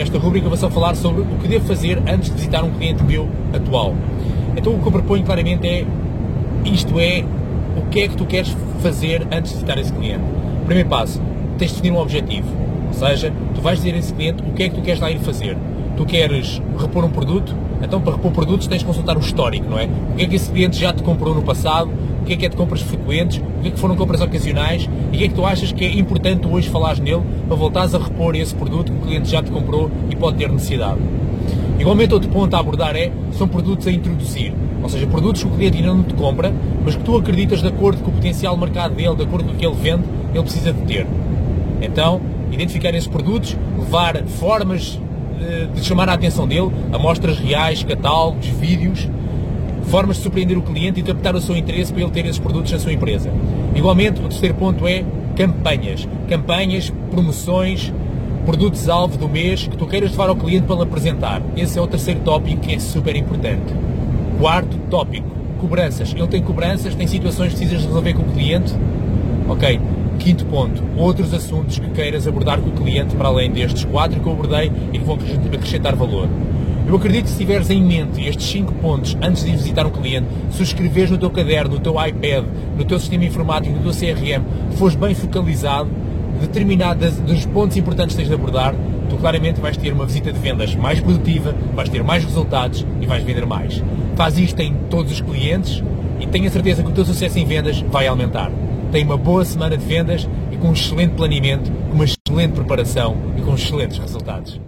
Nesta rubrica vou só falar sobre o que devo fazer antes de visitar um cliente meu atual. Então o que eu proponho claramente é, isto é, o que é que tu queres fazer antes de visitar esse cliente. Primeiro passo, tens de definir um objetivo. Ou seja, tu vais dizer a esse cliente o que é que tu queres lá ir fazer. Tu queres repor um produto, então para repor produtos tens de consultar o histórico, não é? O que é que esse cliente já te comprou no passado, o que é que é de compras frequentes, o que é que foram compras ocasionais e o que é que tu achas que é importante hoje falares nele para voltares a repor esse produto que o cliente já te comprou e pode ter necessidade. Igualmente outro ponto a abordar é, são produtos a introduzir, ou seja, produtos que o cliente ainda não te compra, mas que tu acreditas de acordo com o potencial mercado dele, de acordo com o que ele vende, ele precisa de ter. Então, identificar esses produtos, levar formas de chamar a atenção dele, amostras reais, catálogos, vídeos, formas de surpreender o cliente e de adaptar o seu interesse para ele ter esses produtos na sua empresa. Igualmente, o terceiro ponto é campanhas. Campanhas, promoções, produtos-alvo do mês que tu queiras levar ao cliente para lhe apresentar. Esse é o terceiro tópico que é super importante. Quarto tópico, cobranças. Ele tem cobranças, tem situações que precisas resolver com o cliente. Ok, Quinto ponto, outros assuntos que queiras abordar com o cliente para além destes quatro que eu abordei e que vão acrescentar valor. Eu acredito que se tiveres em mente estes 5 pontos antes de visitar um cliente, se escreveres no teu caderno, no teu iPad, no teu sistema informático, no teu CRM, fores bem focalizado, determinado dos pontos importantes que tens de abordar, tu claramente vais ter uma visita de vendas mais produtiva, vais ter mais resultados e vais vender mais. Faz isto em todos os clientes e tenha certeza que o teu sucesso em vendas vai aumentar. Tenha uma boa semana de vendas e com um excelente planeamento, com uma excelente preparação e com excelentes resultados.